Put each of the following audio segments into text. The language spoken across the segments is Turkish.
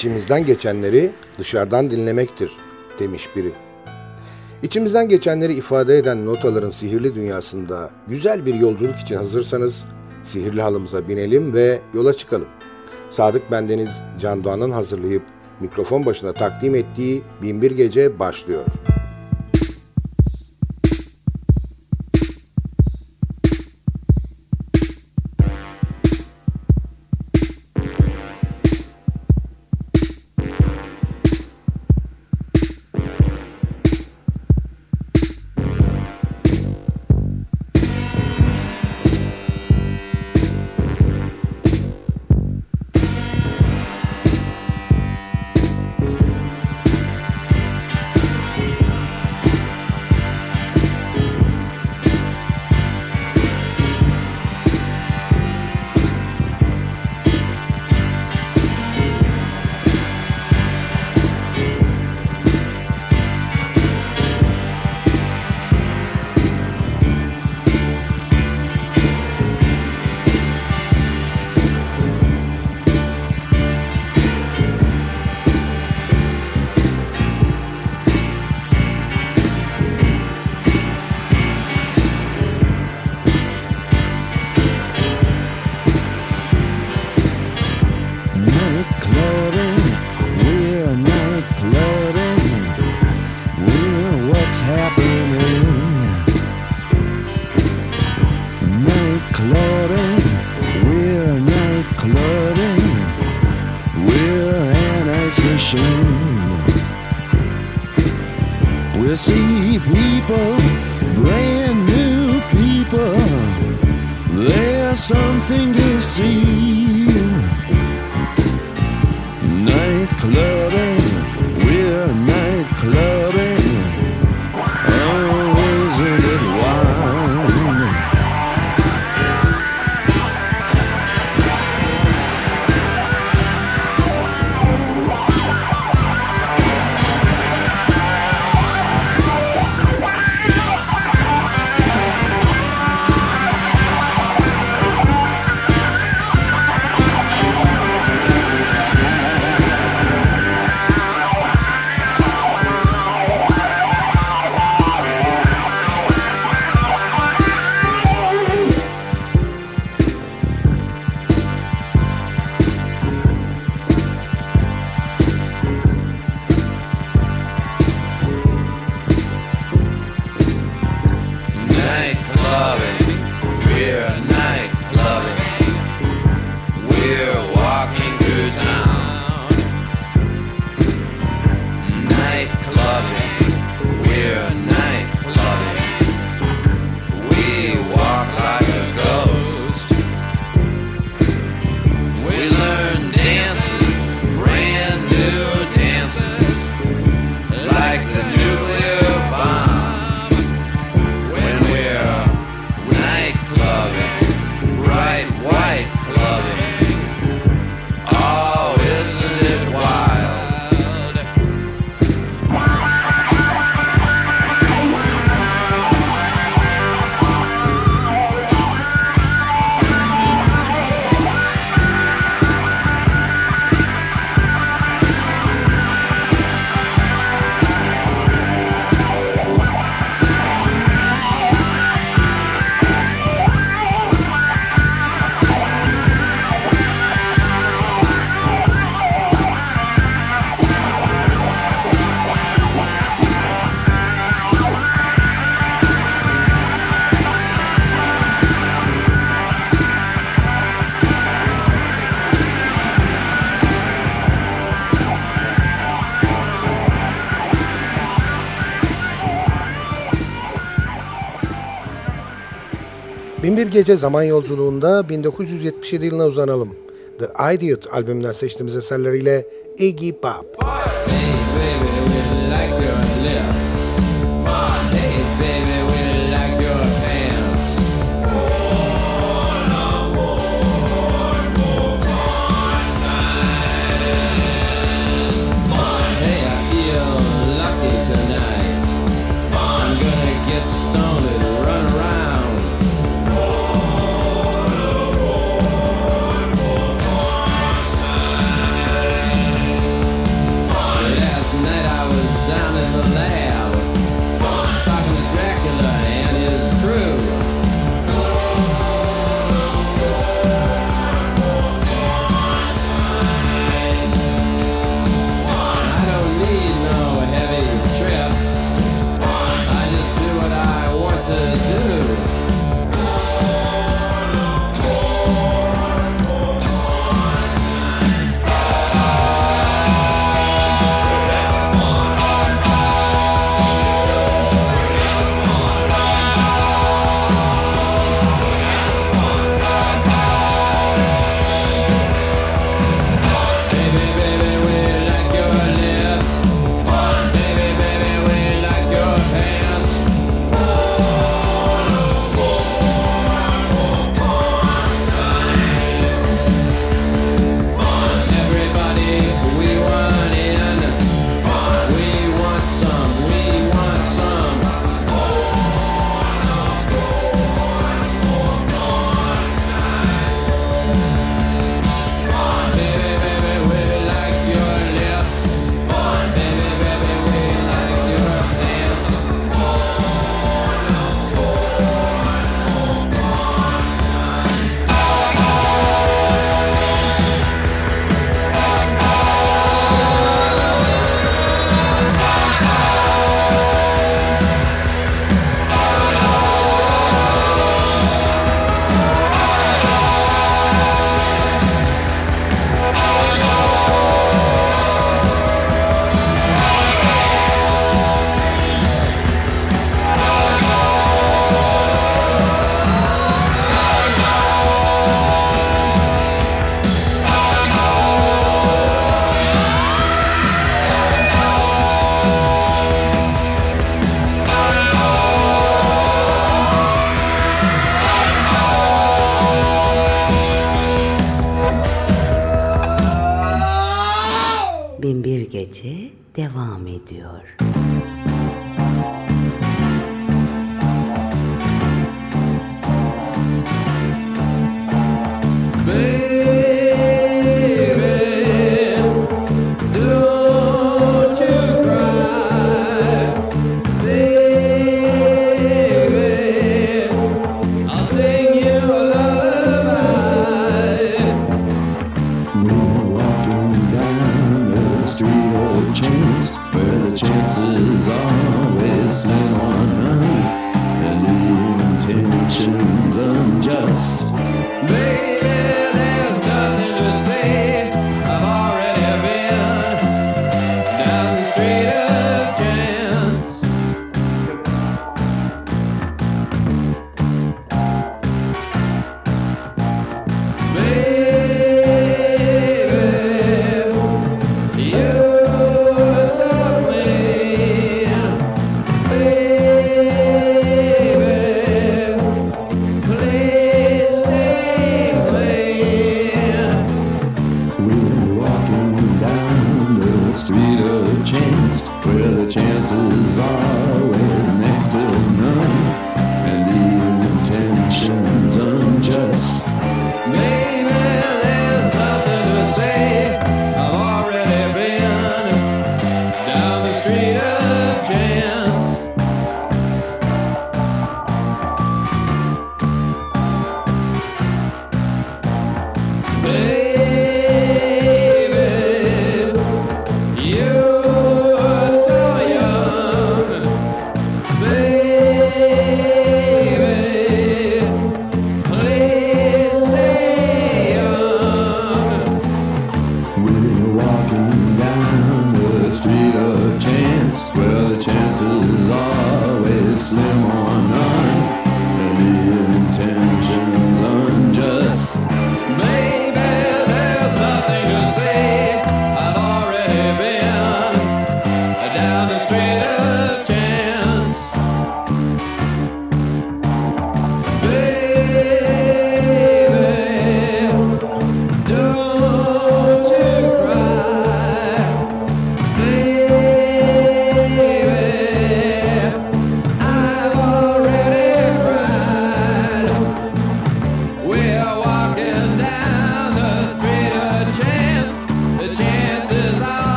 İçimizden geçenleri dışarıdan dinlemektir demiş biri. İçimizden geçenleri ifade eden notaların sihirli dünyasında güzel bir yolculuk için hazırsanız sihirli halımıza binelim ve yola çıkalım. Sadık Bendeniz Can Doğan'ın hazırlayıp mikrofon başına takdim ettiği Binbir Gece başlıyor. bir gece zaman yolculuğunda 1977 yılına uzanalım. The Idiot albümünden seçtiğimiz eserleriyle Iggy Pop. Party.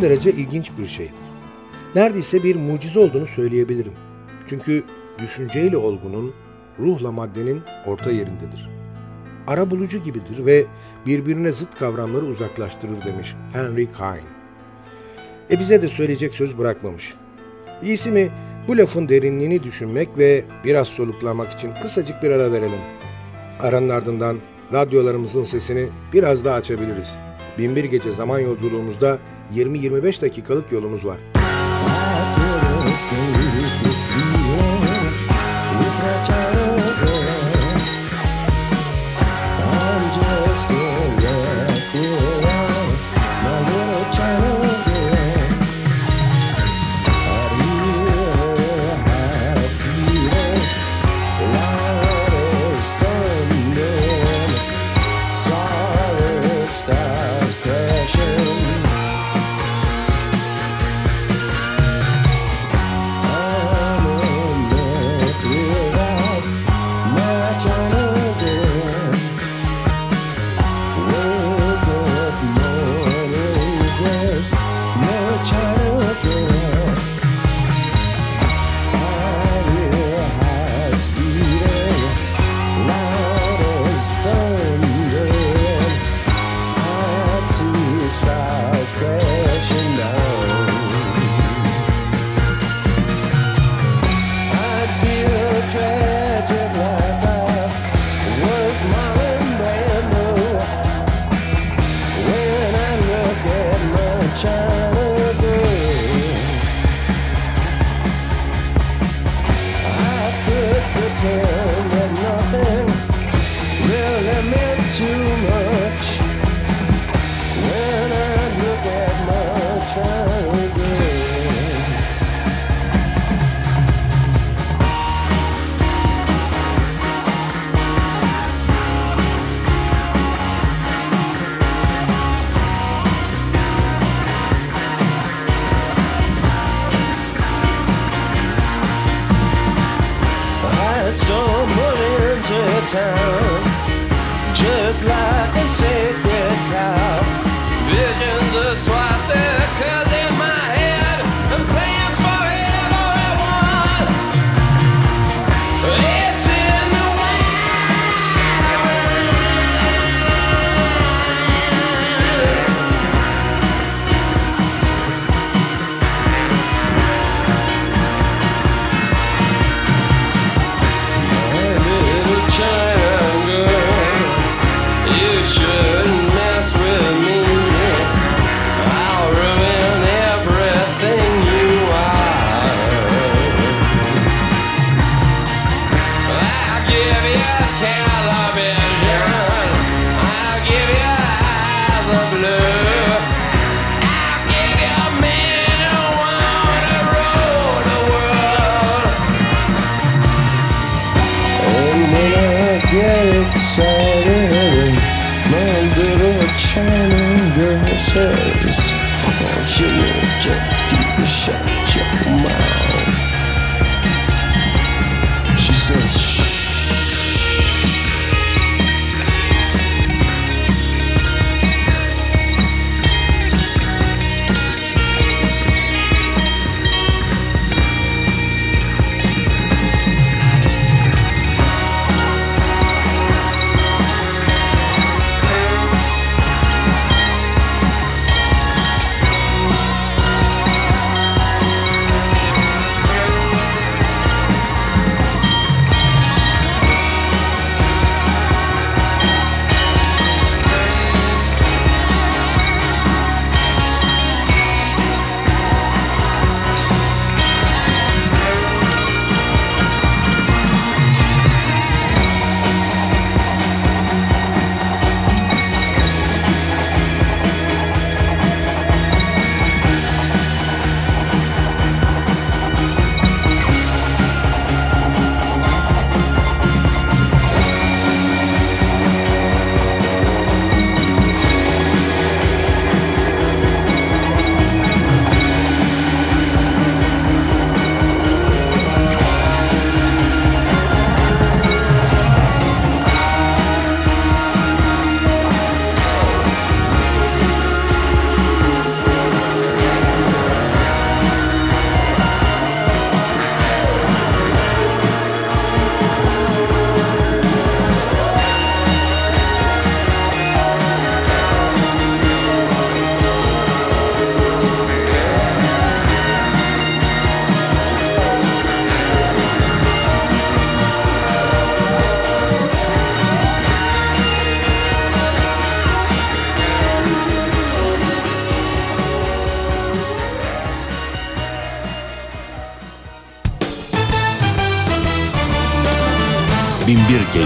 son derece ilginç bir şeydir. Neredeyse bir mucize olduğunu söyleyebilirim. Çünkü düşünceyle olgunun, ruhla maddenin orta yerindedir. Ara bulucu gibidir ve birbirine zıt kavramları uzaklaştırır demiş Henry Hine. E bize de söyleyecek söz bırakmamış. İyisi mi bu lafın derinliğini düşünmek ve biraz soluklamak için kısacık bir ara verelim. Aranın ardından radyolarımızın sesini biraz daha açabiliriz. Binbir Gece Zaman Yolculuğumuzda 20-25 dakikalık yolumuz var.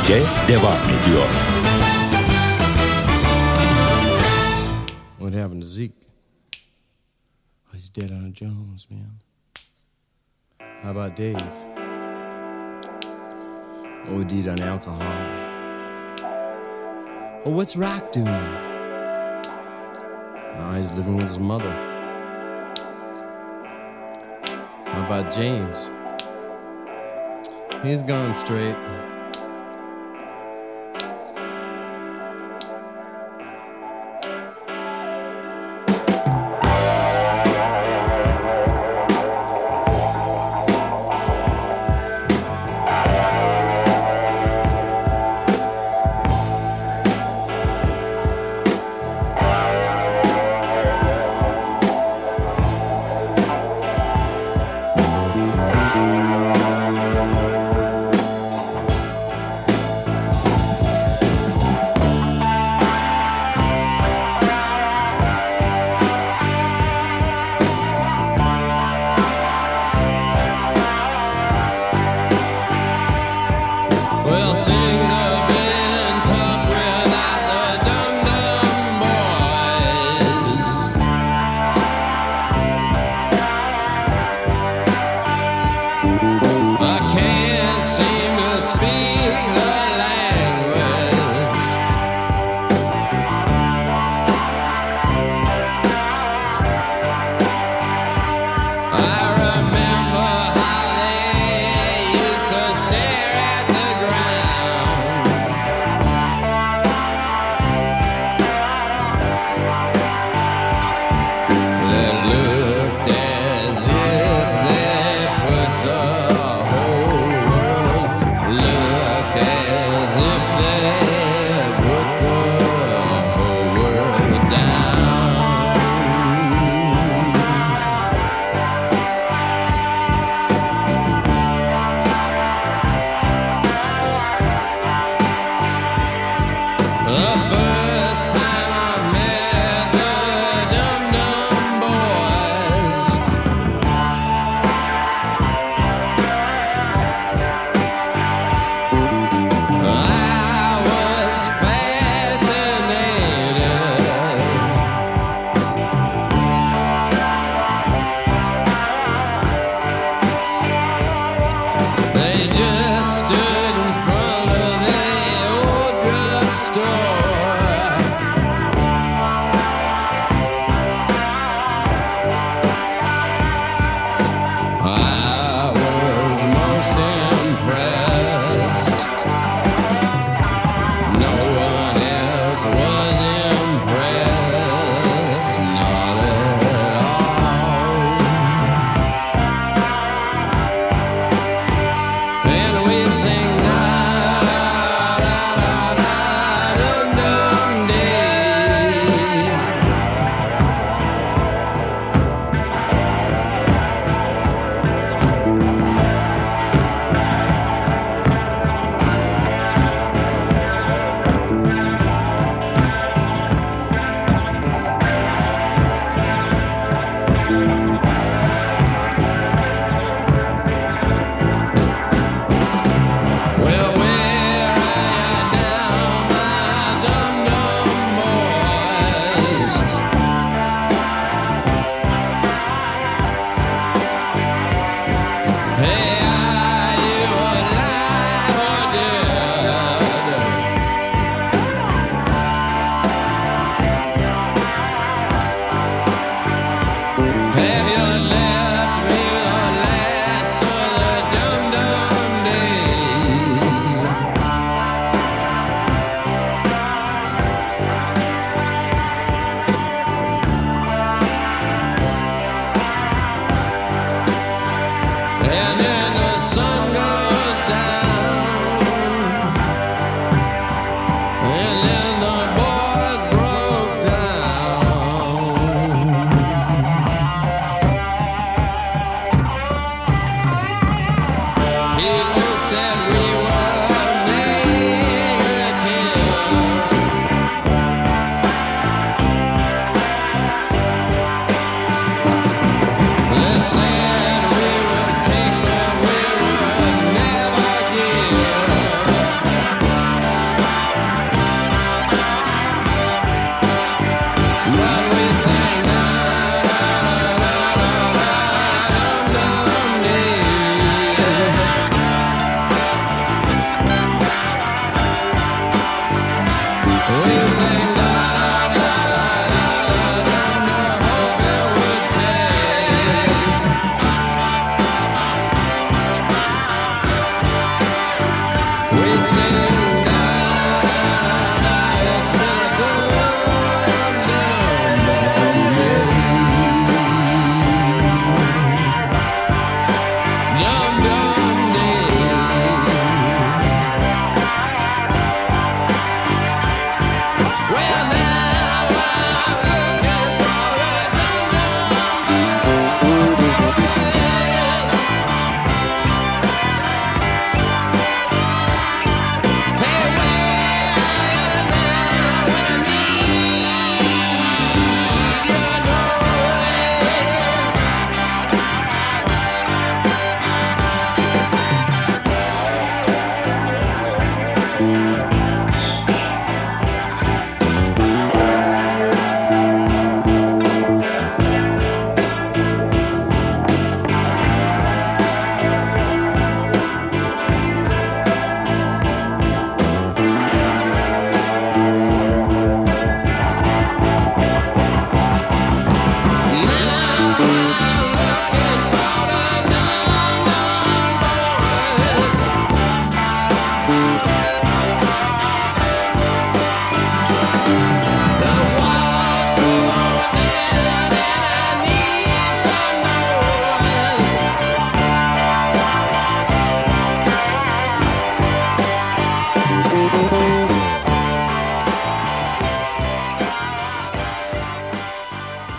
Devam ediyor. What happened to Zeke? Oh, he's dead on a Jones, man. How about Dave? OD'd on alcohol. Oh, what's Rock doing? Now he's living with his mother. How about James? He's gone straight.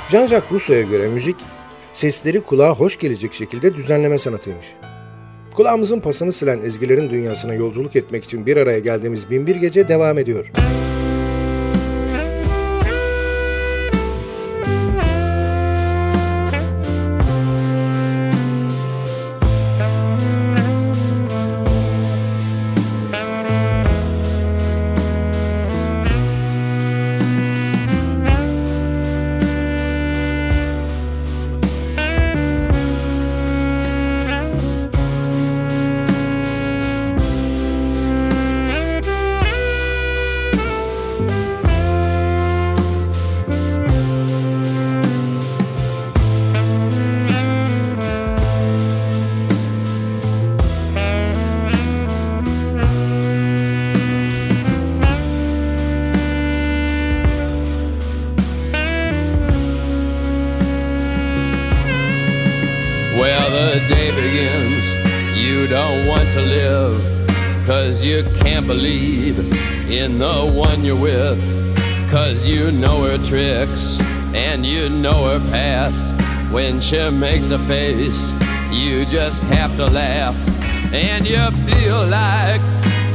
Jean-Jacques Rousseau'ya göre müzik, sesleri kulağa hoş gelecek şekilde düzenleme sanatıymış. Kulağımızın pasını silen ezgilerin dünyasına yolculuk etmek için bir araya geldiğimiz Binbir Gece devam ediyor. Well, she makes a face, you just have to laugh, and you feel like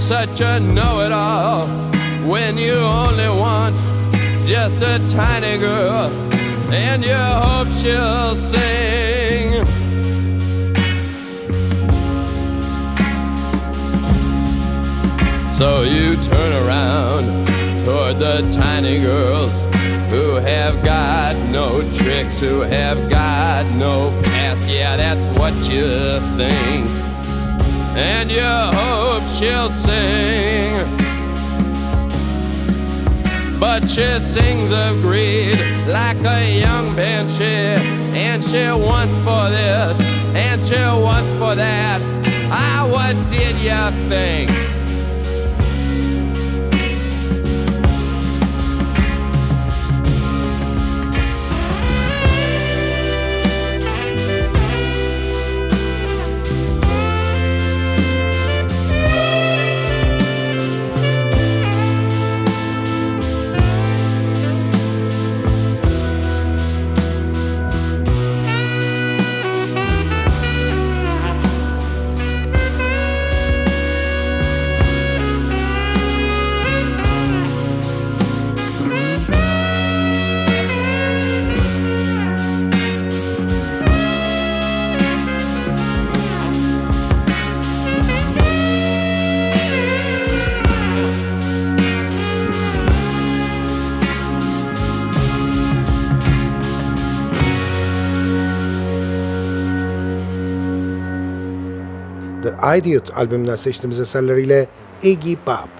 such a know it all when you only want just a tiny girl, and you hope she'll sing. So you turn around toward the tiny girls who have got no tricks, who have got no past. Yeah, that's what you think. And you hope she'll sing. But she sings of greed like a young banshee. And she wants for this, and she wants for that. Ah, what did you think? Idiot albümünden seçtiğimiz eserleriyle Iggy Pop.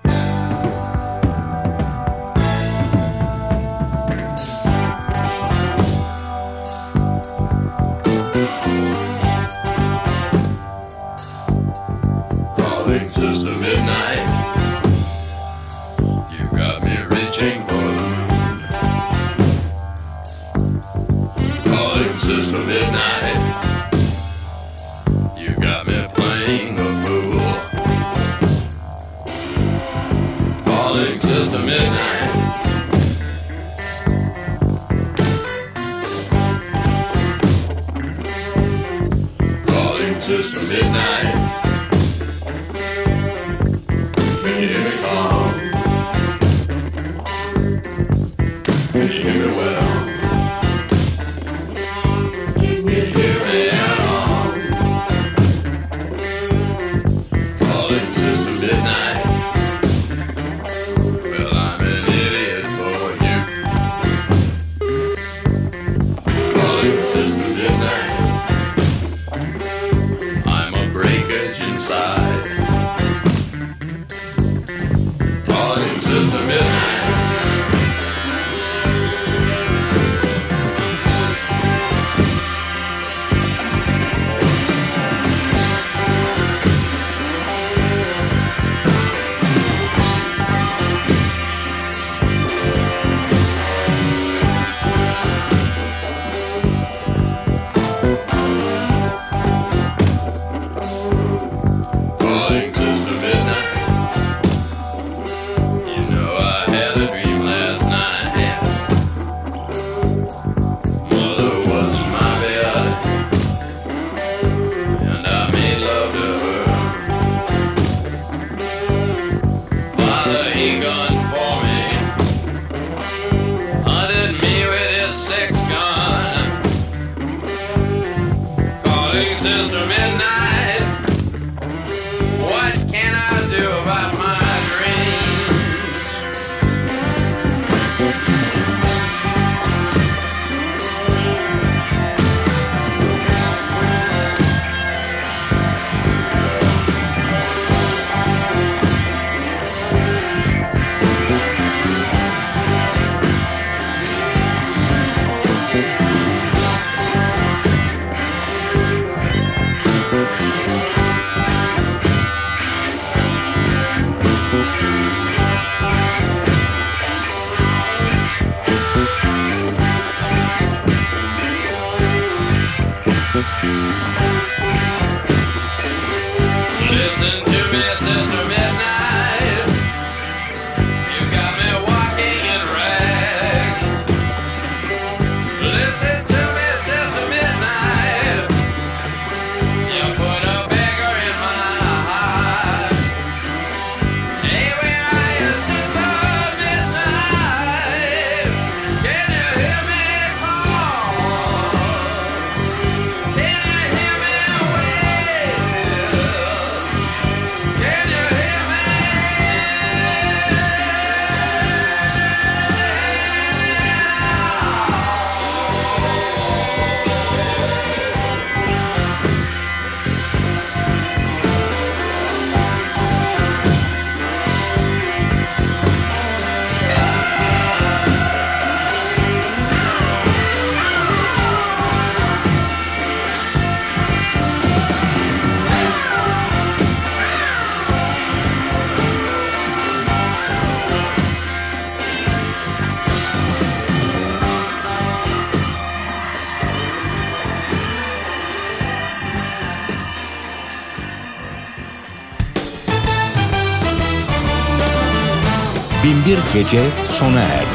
Gece sona erdi.